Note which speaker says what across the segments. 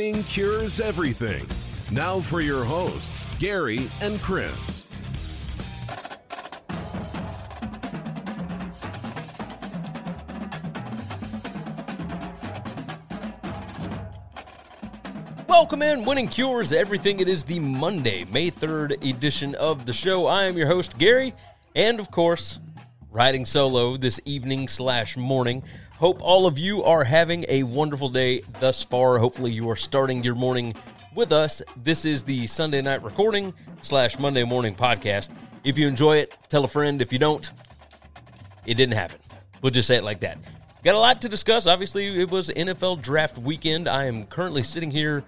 Speaker 1: Winning cures everything. Now for your hosts, Gary and Chris.
Speaker 2: Welcome in, Winning Cures Everything. It is the Monday, May 3rd edition of the show. I am your host, Gary, and of course, riding solo this evening slash morning. Hope all of you are having a wonderful day thus far. Hopefully, you are starting your morning with us. This is the Sunday night recording slash Monday morning podcast. If you enjoy it, tell a friend. If you don't, it didn't happen. We'll just say it like that. Got a lot to discuss. Obviously, it was NFL draft weekend. I am currently sitting here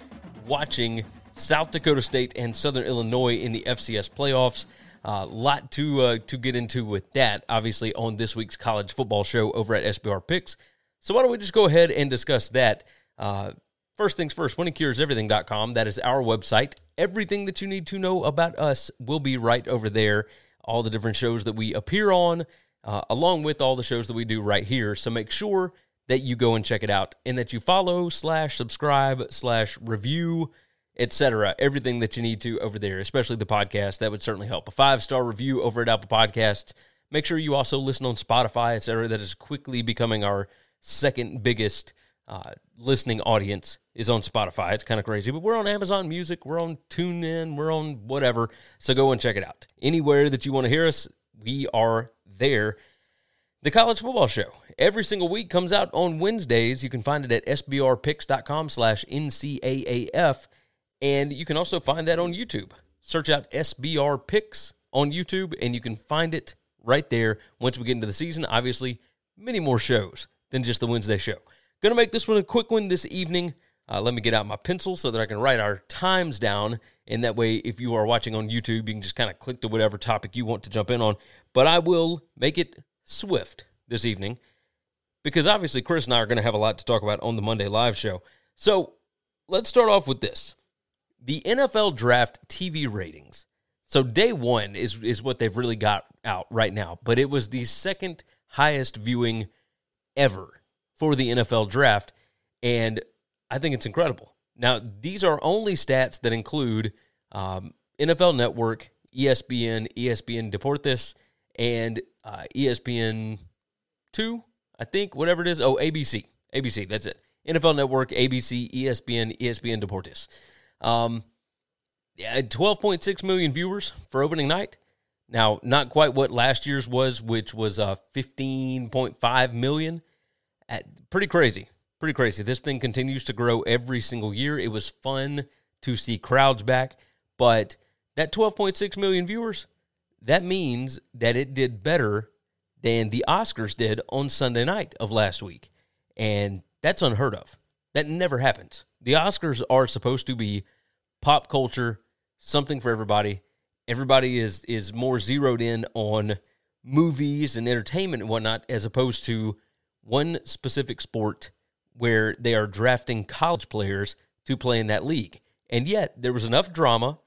Speaker 2: watching South Dakota State and Southern Illinois in the FCS playoffs. A uh, lot to uh, to get into with that, obviously, on this week's college football show over at SBR Picks. So, why don't we just go ahead and discuss that? Uh, first things first, winningcureseverything.com. That is our website. Everything that you need to know about us will be right over there. All the different shows that we appear on, uh, along with all the shows that we do right here. So make sure that you go and check it out and that you follow slash subscribe slash review etc everything that you need to over there especially the podcast. That would certainly help. A five star review over at apple podcasts. Make sure you also listen on spotify etc that is quickly becoming our second biggest uh, listening audience is on spotify. It's kind of crazy but we're on amazon music we're on tunein we're on whatever. So go and check it out. Anywhere that you want to hear us we are there. The College Football Show. Every single week comes out on Wednesdays. You can find it at sbrpicks.com slash NCAAF. And you can also find that on YouTube. Search out SBR Picks on YouTube and you can find it right there once we get into the season. Obviously, many more shows than just the Wednesday show. Gonna make this one a quick one this evening. Uh, let me get out my pencil so that I can write our times down. And that way, if you are watching on YouTube, you can just kind of click to whatever topic you want to jump in on. But I will make it swift this evening because obviously Chris and I are going to have a lot to talk about on the Monday live show. So let's start off with this the NFL draft TV ratings. So day one is, is what they've really got out right now, but it was the second highest viewing ever for the NFL draft. And I think it's incredible. Now, these are only stats that include um, NFL Network, ESPN, ESPN Deportes, and uh, ESPN two, I think, whatever it is. Oh, ABC, ABC. That's it. NFL Network, ABC, ESPN, ESPN Deportes. Um, yeah, 12.6 million viewers for opening night. Now, not quite what last year's was, which was uh, 15.5 million. At, pretty crazy. Pretty crazy. This thing continues to grow every single year. It was fun to see crowds back, but that 12.6 million viewers, that means that it did better than the Oscars did on Sunday night of last week. And that's unheard of. That never happens. The Oscars are supposed to be pop culture, something for everybody. Everybody is is more zeroed in on movies and entertainment and whatnot, as opposed to one specific sport where they are drafting college players to play in that league. And yet there was enough drama,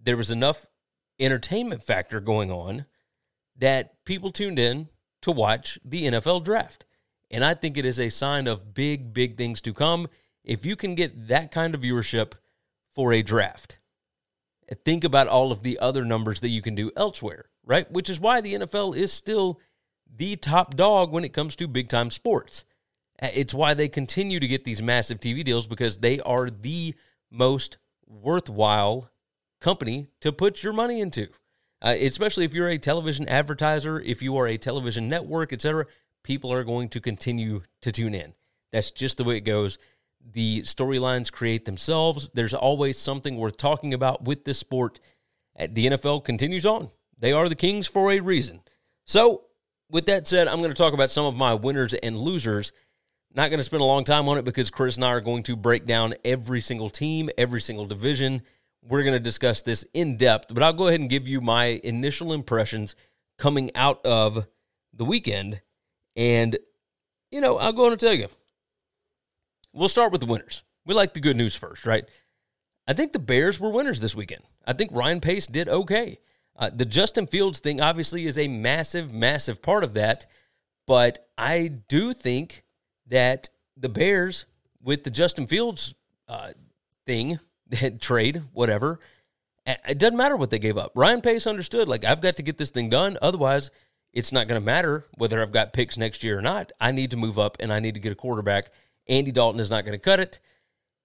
Speaker 2: there was enough entertainment factor going on that people tuned in to watch the NFL draft. And I think it is a sign of big, big things to come if you can get that kind of viewership for a draft. Think about all of the other numbers that you can do elsewhere right? Which is why the NFL is still the top dog when it comes to big time sports. Uh, It's why they continue to get these massive TV deals because they are the most worthwhile company to put your money into. Uh, especially if you're a television advertiser, if you are a television network, etc., people are going to continue to tune in. That's just the way it goes. The storylines create themselves. There's always something worth talking about with this sport. Uh, The NFL continues on. They are the kings for a reason. So, with that said, I'm going to talk about some of my winners and losers. Not going to spend a long time on it because Chris and I are going to break down every single team, every single division. We're going to discuss this in depth, but I'll go ahead and give you my initial impressions coming out of the weekend. And, you know, I'll go on and tell you. We'll start with the winners. We like the good news first, right? I think the Bears were winners this weekend. I think Ryan Pace did okay. Uh, the Justin Fields thing obviously is a massive, massive part of that. But I do think that the Bears, with the Justin Fields uh, thing, trade, whatever, it doesn't matter what they gave up. Ryan Pace understood, like, I've got to get this thing done. Otherwise, it's not going to matter whether I've got picks next year or not. I need to move up and I need to get a quarterback. Andy Dalton is not going to cut it.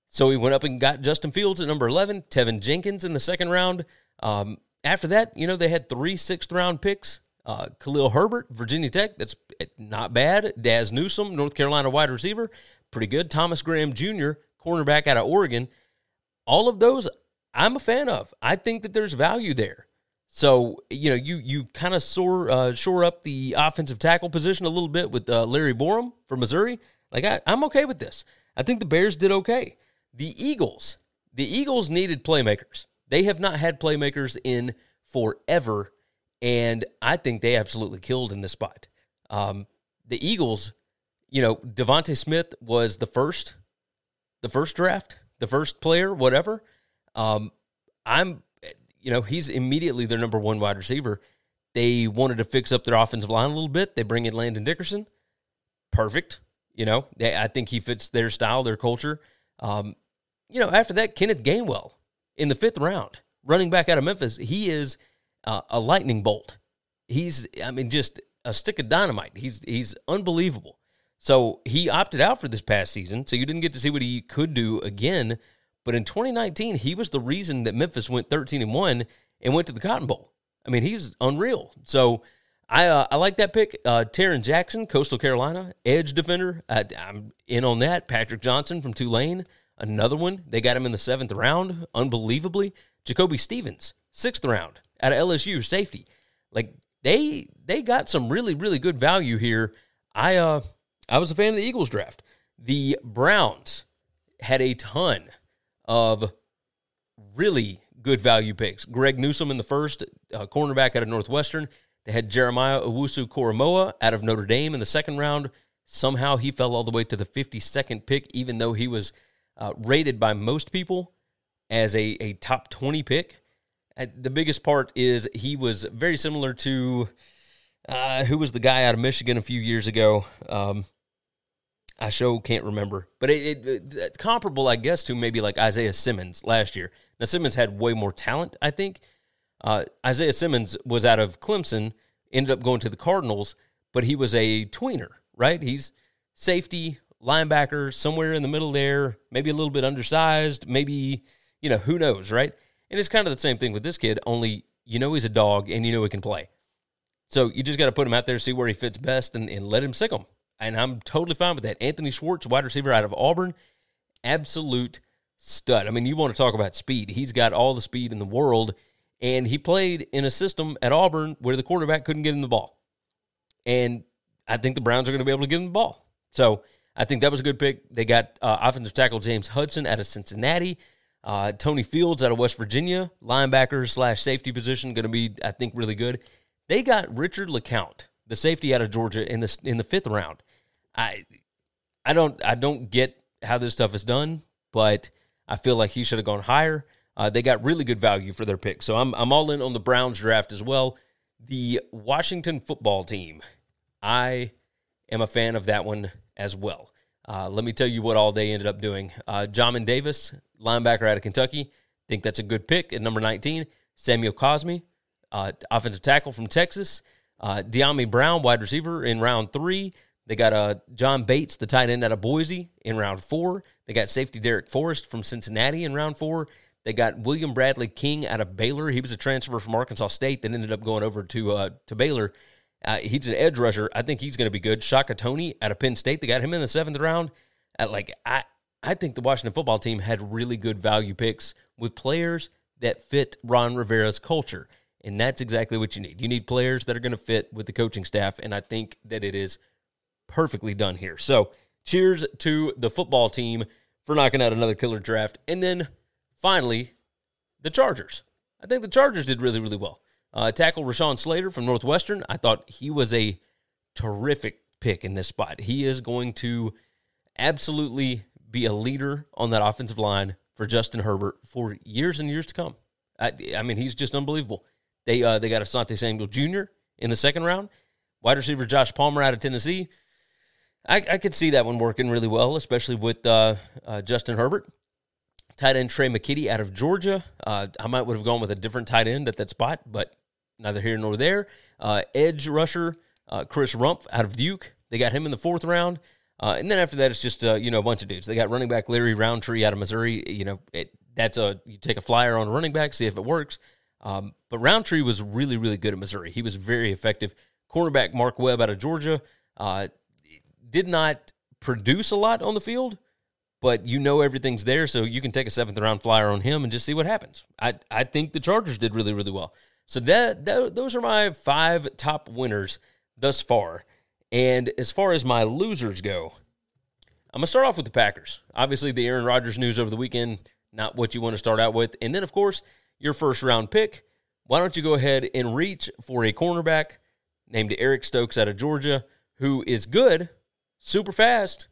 Speaker 2: So he went up and got Justin Fields at number 11, Teven Jenkins in the second round. Um, after that, you know, they had three sixth round picks. Uh, Khalil Herbert, Virginia Tech, that's not bad. Dazz Newsome, North Carolina wide receiver, pretty good. Thomas Graham Jr., cornerback out of Oregon. All of those I'm a fan of. I think that there's value there. So, you know, you you kind of shore, uh, shore up the offensive tackle position a little bit with uh, Larry Borom from Missouri. Like, I, I'm okay with this. I think the Bears did okay. The Eagles, the Eagles needed playmakers. They have not had playmakers in forever, and I think they absolutely killed in this spot. Um, the Eagles, you know, DeVonta Smith was the first, the first draft, the first player, whatever. Um, I'm, you know, he's immediately their number one wide receiver. They wanted to fix up their offensive line a little bit. They bring in Landon Dickerson. Perfect. You know, I think he fits their style, their culture. Um, you know, after that, Kenneth Gainwell in the fifth round, running back out of Memphis, he is uh, a lightning bolt. He's, I mean, just a stick of dynamite. He's he's unbelievable. So he opted out for this past season, so you didn't get to see what he could do again. But in 2019, he was the reason that Memphis went 13 and one and went to the Cotton Bowl. I mean, he's unreal. So I uh, I like that pick. Uh, Tarron Jackson, Coastal Carolina, edge defender. I, I'm in on that. Patrick Johnson from Tulane, another one. They got him in the seventh round, unbelievably. Jacoby Stevens, sixth round out of LSU, safety. Like they they got some really really good value here. I uh I was a fan of the Eagles draft. The Browns had a ton of really good value picks. Greg Newsom in the first, uh, cornerback out of Northwestern. They had Jeremiah Owusu Koramoah out of Notre Dame in the second round. Somehow he fell all the way to the 52nd pick, even though he was uh, rated by most people as a, a top 20 pick. Uh, the biggest part is he was very similar to uh, who was the guy out of Michigan a few years ago. Um, I show can't remember, but it, it, it comparable, I guess, to maybe like Isaiah Simmons last year. Now Simmons had way more talent, I think. Uh, Isaiah Simmons was out of Clemson, ended up going to the Cardinals, but he was a tweener, right? He's safety, linebacker, somewhere in the middle there, maybe a little bit undersized, maybe you know who knows, right? And it's kind of the same thing with this kid, only you know he's a dog and you know he can play. So you just got to put him out there, see where he fits best, and, and let him sick him. And I'm totally fine with that. Anthony Schwartz, wide receiver out of Auburn, absolute stud. I mean, you want to talk about speed. He's got all the speed in the world, and he played in a system at Auburn where the quarterback couldn't get him the ball. And I think the Browns are going to be able to give him the ball. So I think that was a good pick. They got uh, offensive tackle James Hudson out of Cincinnati. Uh, Tony Fields out of West Virginia, linebacker slash safety position, going to be, I think, really good. They got Richard LeCounte, the safety out of Georgia, in the in the fifth round. I I don't I don't get how this stuff is done, but I feel like he should have gone higher. Uh, they got really good value for their pick, so I'm I'm all in on the Browns draft as well. The Washington football team, I am a fan of that one as well. Uh, let me tell you what all they ended up doing. Uh, Jamin Davis, linebacker out of Kentucky, think that's a good pick at number 19. Samuel Cosmi, uh, offensive tackle from Texas. Uh, Dyami Brown, wide receiver, in round three. They got uh, John Bates, the tight end out of Boise, in round four. They got safety Darrick Forrest from Cincinnati in round four. They got William Bradley King out of Baylor. He was a transfer from Arkansas State that ended up going over to uh, to Baylor. Uh, he's an edge rusher. I think he's going to be good. Shaka Toney out of Penn State. They got him in the seventh round. At like I, I think the Washington football team had really good value picks with players that fit Ron Rivera's culture. And that's exactly what you need. You need players that are going to fit with the coaching staff. And I think that it is perfectly done here. So cheers to the football team for knocking out another killer draft. And then finally, the Chargers. I think the Chargers did really, really well. Uh, tackle Rashawn Slater from Northwestern. I thought he was a terrific pick in this spot. He is going to absolutely be a leader on that offensive line for Justin Herbert for years and years to come. I, I mean, he's just unbelievable. They uh, they got Asante Samuel Jr. in the second round. Wide receiver Josh Palmer out of Tennessee. I, I could see that one working really well, especially with uh, uh, Justin Herbert. Tight end Tre' McKitty out of Georgia. Uh, I might would have gone with a different tight end at that spot, but neither here nor there. Uh, edge rusher uh, Chris Rumph out of Duke. They got him in the fourth round. Uh, and then after that, it's just uh, you know a bunch of dudes. They got running back Larry Rountree out of Missouri. You know it, that's a you take a flyer on a running back, see if it works. Um, but Rountree was really really good at Missouri. He was very effective. Cornerback Mark Webb out of Georgia did not produce a lot on the field, but you know everything's there, so you can take a seventh round flyer on him and just see what happens. I I think the Chargers did really really well. So that, that those are my five top winners thus far. And as far as my losers go, I'm to start off with the Packers. Obviously, the Aaron Rodgers news over the weekend, not what you want to start out with. And then, of course, your first round pick. Why don't you go ahead and reach for a cornerback named Eric Stokes out of Georgia, who is good, super fast,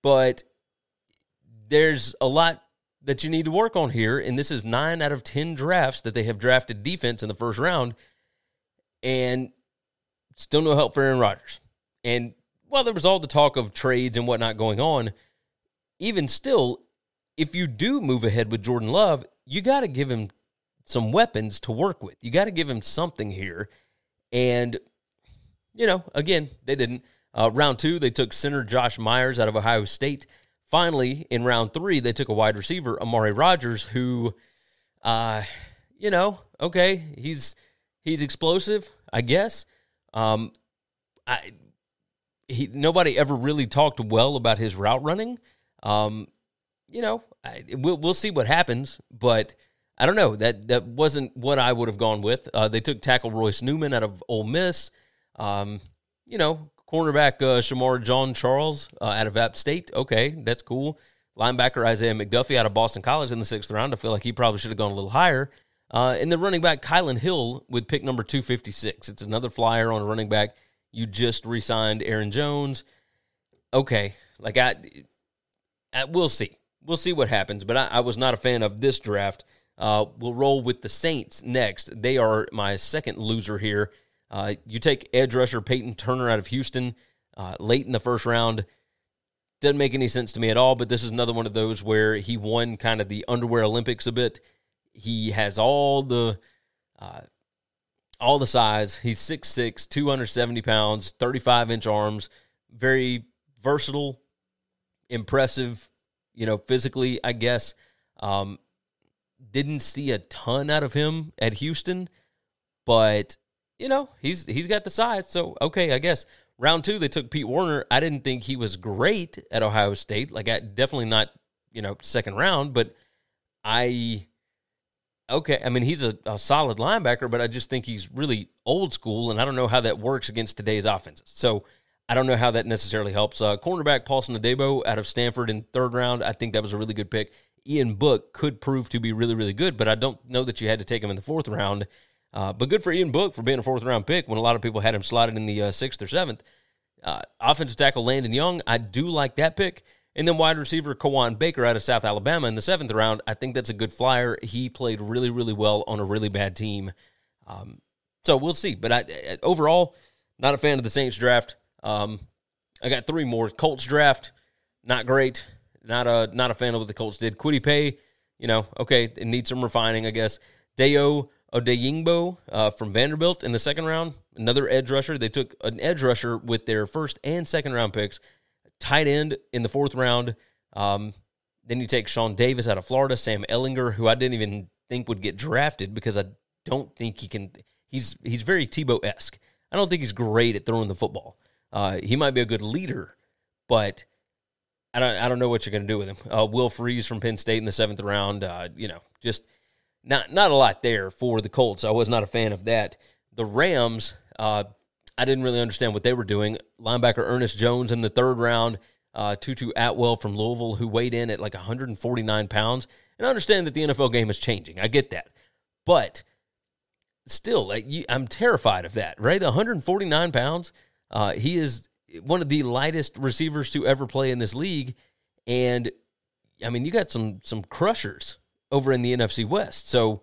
Speaker 2: but there's a lot that you need to work on here. And this is nine out of 10 drafts that they have drafted defense in the first round. And still no help for Aaron Rodgers. And while there was all the talk of trades and whatnot going on, even still, if you do move ahead with Jordan Love, you got to give him some weapons to work with. You got to give him something here. And, you know, again, they didn't. Uh, round two, they took center Josh Myers out of Ohio State. Finally, in round three, they took a wide receiver, Amari Rogers, who, uh, you know, okay, he's he's explosive, I guess. Um, I he nobody ever really talked well about his route running. Um, you know, I, we'll we'll see what happens, but I don't know that that wasn't what I would have gone with. Uh, they took tackle Royce Newman out of Ole Miss. Um, you know, cornerback uh, Shemar Jean-Charles uh, out of App State. Okay, that's cool. Linebacker Isaiah McDuffie out of Boston College in the sixth round. I feel like he probably should have gone a little higher. Uh, and then running back Kylin Hill with pick number 256. It's another flyer on a running back. You just re signed Aaron Jones. Okay. Like, I, I, we'll see. We'll see what happens. But I, I was not a fan of this draft. Uh, we'll roll with the Saints next. They are my second loser here. Uh, you take edge rusher Peyton Turner out of Houston uh, late in the first round. Doesn't make any sense to me at all, but this is another one of those where he won kind of the underwear Olympics a bit. He has all the uh, all the size. He's 6'6, 270 pounds, 35 inch arms, very versatile, impressive, you know, physically, I guess. Um, didn't see a ton out of him at Houston, but you know, he's he's got the size. So okay, I guess. Round two, they took Pete Werner. I didn't think he was great at Ohio State. Like I definitely not, you know, second round, but I okay. I mean, he's a, a solid linebacker, but I just think he's really old school, and I don't know how that works against today's offenses. So I don't know how that necessarily helps. Uh, cornerback Paulson Adebo out of Stanford in third round. I think that was a really good pick. Ian Book could prove to be really, really good, but I don't know that you had to take him in the fourth round. Uh, but good for Ian Book for being a fourth round pick when a lot of people had him slotted in the uh, sixth or seventh. Uh, offensive tackle Landon Young, I do like that pick. And then wide receiver Kawaan Baker out of South Alabama in the seventh round. I think that's a good flyer. He played really, really well on a really bad team. Um, so we'll see. But I, overall, not a fan of the Saints draft. Um, I got three more. Colts draft, not great. Not a not a fan of what the Colts did. Kwity Paye, you know, okay, it needs some refining, I guess. Dayo Odeyingbo uh, from Vanderbilt in the second round, another edge rusher. They took an edge rusher with their first and second round picks, tight end in the fourth round. Um, then you take Shawn Davis out of Florida, Sam Ehlinger, who I didn't even think would get drafted because I don't think he can. He's he's very Tebow esque. I don't think he's great at throwing the football. Uh, he might be a good leader, but I don't I don't know what you're going to do with him. Uh, Will Fries from Penn State in the seventh round. Uh, you know, just not not a lot there for the Colts. I was not a fan of that. The Rams, uh, I didn't really understand what they were doing. Linebacker Ernest Jones in the third round. Uh, Tutu Atwell from Louisville, who weighed in at like 149 pounds. And I understand that the NFL game is changing. I get that, but still, like I'm terrified of that. Right, 149 pounds. Uh, he is one of the lightest receivers to ever play in this league, and I mean, you got some some crushers over in the NFC West. So,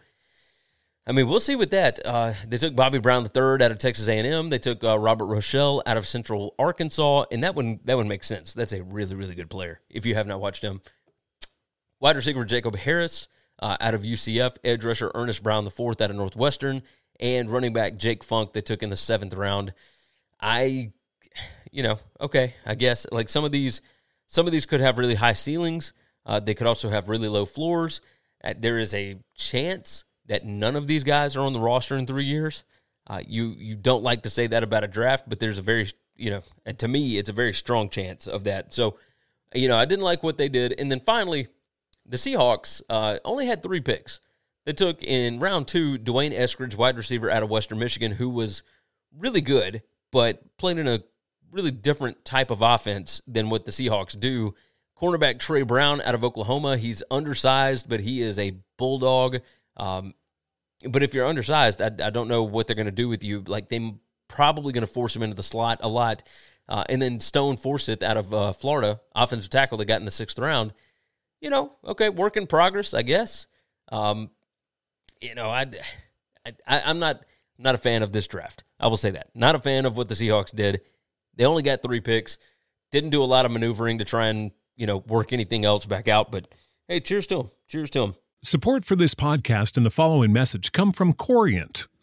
Speaker 2: I mean, we'll see with that. Uh, they took Bobby Brown the third out of Texas A&M. They took uh, Robert Rochell out of Central Arkansas, and that one that one makes sense. That's a really really good player. If you have not watched him, wide receiver Jacob Harris uh, out of UCF, edge rusher Ernest Brown the fourth out of Northwestern, and running back Jake Funk they took in the seventh round. I, you know, okay, I guess like some of these some of these could have really high ceilings. Uh, they could also have really low floors. Uh, there is a chance that none of these guys are on the roster in three years. Uh, you you don't like to say that about a draft, but there's a very you know to me it's a very strong chance of that. So you know I didn't like what they did, and then finally the Seahawks uh, only had three picks. They took in round two D'Wayne Eskridge, wide receiver out of Western Michigan, who was really good, but played in a really different type of offense than what the Seahawks do. Cornerback Tre Brown out of Oklahoma. He's undersized, but he is a bulldog. Um, but if you're undersized, I, I don't know what they're going to do with you. Like they're probably going to force him into the slot a lot. Uh, and then Stone Forsythe out of uh, Florida, offensive tackle that got in the sixth round. You know, okay, work in progress, I guess. Um, you know, I, I, I'm not not a fan of this draft. I will say that. Not a fan of what the Seahawks did. They only got three picks. Didn't do a lot of maneuvering to try and you know, work anything else back out. But hey, cheers to him. Cheers to him.
Speaker 3: Support for this podcast and the following message come from Corient.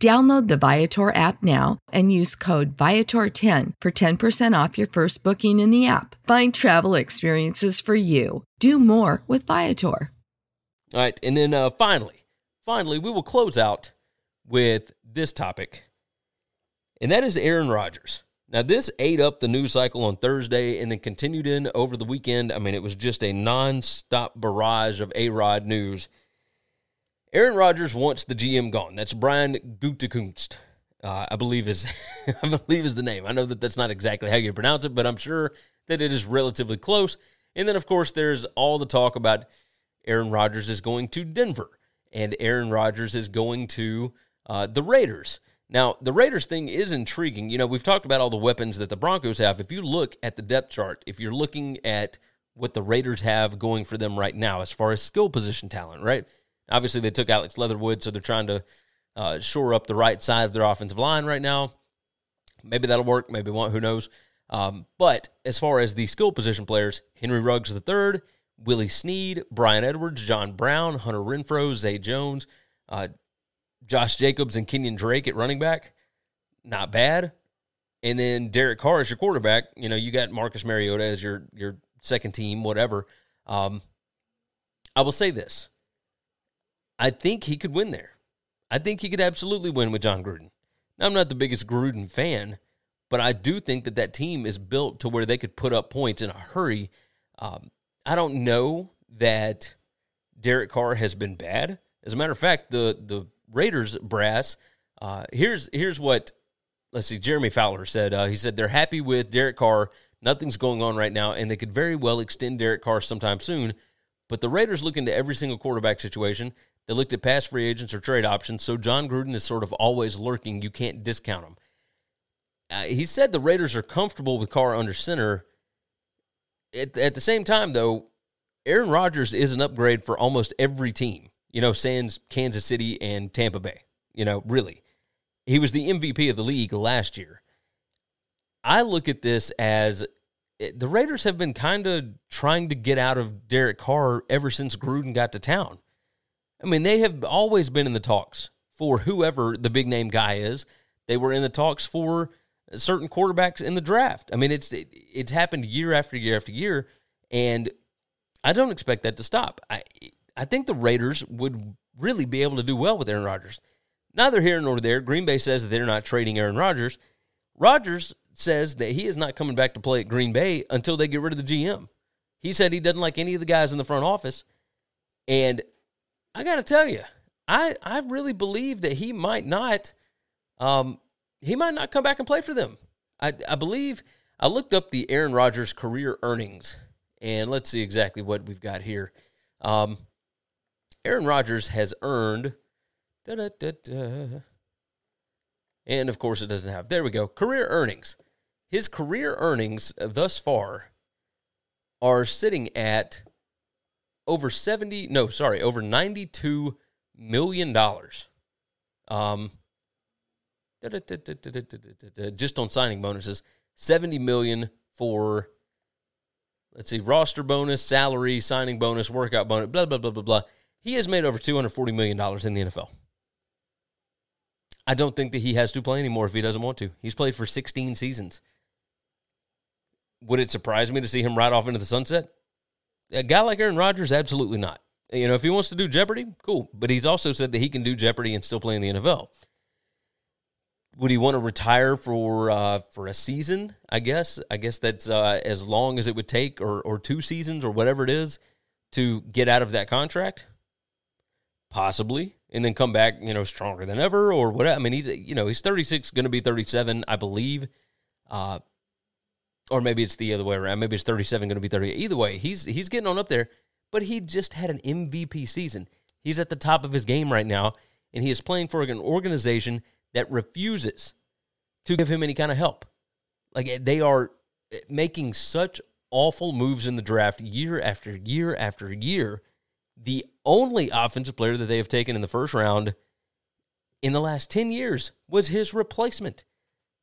Speaker 4: Download the Viator app now and use code Viator10 for 10% off your first booking in the app. Find travel experiences for you. Do more with Viator.
Speaker 2: All right. And then uh, finally, finally, we will close out with this topic, and that is Aaron Rodgers. Now, this ate up the news cycle on Thursday and then continued in over the weekend. I mean, it was just a non-stop barrage of A-Rod news Aaron Rodgers wants the GM gone. That's Brian Gutekunst. Uh, I believe is I believe is the name. I know that that's not exactly how you pronounce it, but I'm sure that it is relatively close. And then, of course, there's all the talk about Aaron Rodgers is going to Denver, and Aaron Rodgers is going to uh, the Raiders. Now, the Raiders thing is intriguing. You know, we've talked about all the weapons that the Broncos have. If you look at the depth chart, if you're looking at what the Raiders have going for them right now as far as skill position talent, right? Obviously, they took Alex Leatherwood, so they're trying to uh, shore up the right side of their offensive line right now. Maybe that'll work. Maybe won't. Who knows? Um, but as far as the skill position players, Henry Ruggs III, Willie Snead, Bryan Edwards, John Brown, Hunter Renfrow, Zay Jones, uh, Josh Jacobs, and Kenyan Drake at running back, not bad. And then Derek Carr is your quarterback. You know, you got Marcus Mariota as your your second team, whatever. Um, I will say this: I think he could win there. I think he could absolutely win with Jon Gruden. Now, I'm not the biggest Gruden fan, but I do think that that team is built to where they could put up points in a hurry. Um, I don't know that Derek Carr has been bad. As a matter of fact, the the Raiders brass. Uh, here's here's what let's see. Jeremy Fowler said. Uh, he said they're happy with Derek Carr. Nothing's going on right now, and they could very well extend Derek Carr sometime soon. But the Raiders look into every single quarterback situation. They looked at past free agents or trade options. So Jon Gruden is sort of always lurking. You can't discount him. Uh, he said the Raiders are comfortable with Carr under center. At, at the same time, though, Aaron Rodgers is an upgrade for almost every team, you know, sans Kansas City and Tampa Bay. You know, really. He was the MVP of the league last year. I look at this as eh, the Raiders have been kind of trying to get out of Derek Carr ever since Gruden got to town. I mean, they have always been in the talks for whoever the big name guy is. They were in the talks for certain quarterbacks in the draft. I mean, it's it's happened year after year after year, and I don't expect that to stop. I I think the Raiders would really be able to do well with Aaron Rodgers. Neither here nor there. Green Bay says that they're not trading Aaron Rodgers. Rodgers says that he is not coming back to play at Green Bay until they get rid of the GM. He said he doesn't like any of the guys in the front office. And I got to tell you, I, I really believe that he might not um, he might not come back and play for them. I, I believe I looked up the Aaron Rodgers career earnings, and let's see exactly what we've got here. Um, Aaron Rodgers has earned, and of course it doesn't have. There we go. Career earnings. His career earnings thus far are sitting at over 70, no, sorry, over $92 million. Um, just on signing bonuses, 70 million for let's see, roster bonus, salary, signing bonus, workout bonus, blah blah blah blah blah. He has made over 240 million dollars in the NFL. I don't think that he has to play anymore if he doesn't want to. He's played for 16 seasons. Would it surprise me to see him ride off into the sunset? A guy like Aaron Rodgers, absolutely not. You know, if he wants to do Jeopardy, cool. But he's also said that he can do Jeopardy and still play in the NFL. Would he want to retire for uh, for a season? I guess. I guess that's uh, as long as it would take, or or two seasons, or whatever it is, to get out of that contract. Possibly, and then come back, you know, stronger than ever, or whatever. I mean, he's you know he's thirty six, going to be thirty seven, I believe. Uh, or maybe it's the other way around. Maybe it's thirty seven, going to be thirty. Either way, he's he's getting on up there. But he just had an MVP season. He's at the top of his game right now, and he is playing for an organization that refuses to give him any kind of help. Like eh, they are eh, making such awful moves in the draft year after year after year. The only offensive player that they have taken in the first round in the last 10 years was his replacement.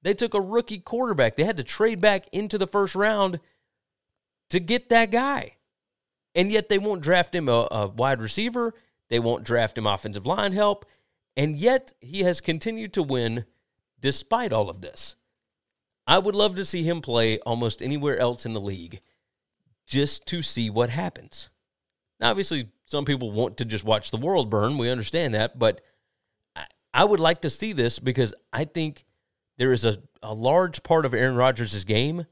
Speaker 2: They took a rookie quarterback. They had to trade back into the first round to get that guy. And yet they won't draft him a, a wide receiver. They won't draft him offensive line help. And yet he has continued to win despite all of this. I would love to see him play almost anywhere else in the league just to see what happens. Now, obviously, some people want to just watch the world burn. We understand that. But I, would like to see this because I think there is a, a large part of Aaron Rodgers' game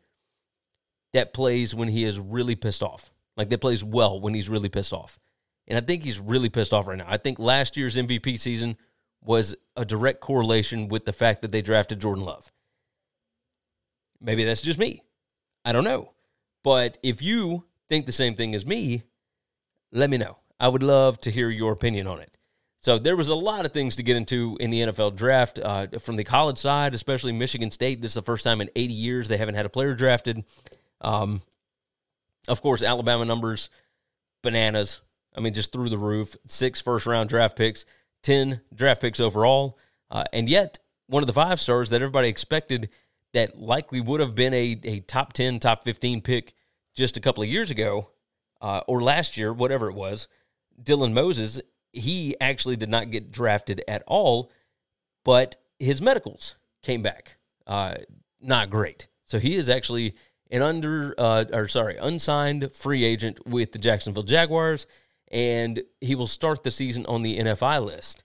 Speaker 2: that plays when he is really pissed off. Like that plays well when he's really pissed off. And I think he's really pissed off right now. I think last year's MVP season was a direct correlation with the fact that they drafted Jordan Love. Maybe that's just me. I don't know. But if you think the same thing as me, let me know. I would love to hear your opinion on it. So there was a lot of things to get into in the NFL draft uh, from the college side, especially Michigan State. This is the first time in 80 years they haven't had a player drafted. Um, of course, Alabama numbers, bananas. I mean, just through the roof. Six first round draft picks, 10 draft picks overall. Uh, and yet, one of the five stars that everybody expected that likely would have been a, a top 10, top 15 pick just a couple of years ago uh, or last year, whatever it was, Dylan Moses he actually did not get drafted at all, but his medicals came back uh, not great. So he is actually an under uh, or sorry unsigned free agent with the Jacksonville Jaguars, and he will start the season on the NFI list.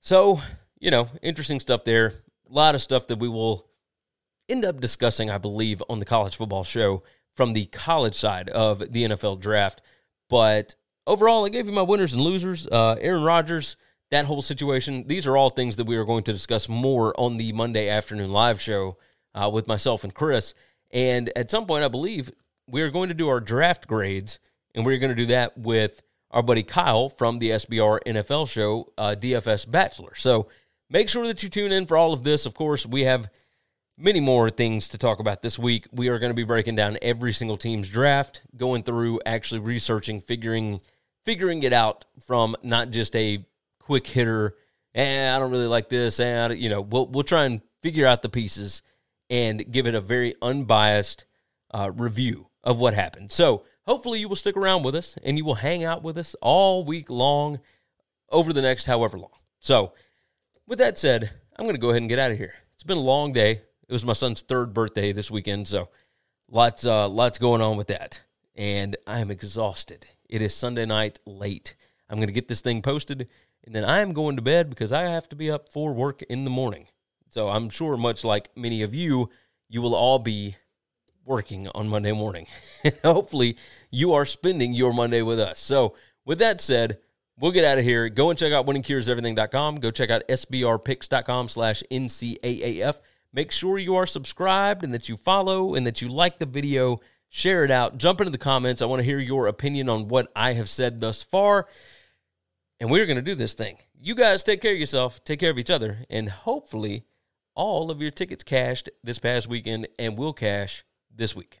Speaker 2: So you know, interesting stuff there. A lot of stuff that we will end up discussing, I believe, on the college football show from the college side of the NFL draft. But overall, I gave you my winners and losers. Uh, Aaron Rodgers, that whole situation. These are all things that we are going to discuss more on the Monday afternoon live show uh, with myself and Chris. And at some point, I believe we are going to do our draft grades, and we're going to do that with our buddy Kyle from the SBR NFL show, uh, DFS Bachelor. So make sure that you tune in for all of this. Of course, we have many more things to talk about this week. We are going to be breaking down every single team's draft, going through, actually researching, figuring figuring it out from not just a quick hitter. And eh, I don't really like this, and you know, we'll we'll try and figure out the pieces and give it a very unbiased uh, review of what happened. So hopefully you will stick around with us and you will hang out with us all week long over the next however long. So with that said, I'm going to go ahead and get out of here. It's been a long day. It was my son's third birthday this weekend, so lots uh, lots going on with that, and I am exhausted. It is Sunday night late. I'm going to get this thing posted, and then I am going to bed because I have to be up for work in the morning. So I'm sure, much like many of you, you will all be working on Monday morning. Hopefully, you are spending your Monday with us. So, with that said, we'll get out of here. Go and check out winningcureseverything.com. Go check out sbrpicks.com slash NCAAF. Make sure you are subscribed and that you follow and that you like the video share it out, jump into the comments. I want to hear your opinion on what I have said thus far. And we're going to do this thing. You guys take care of yourself, take care of each other, and hopefully all of your tickets cashed this past weekend and will cash this week.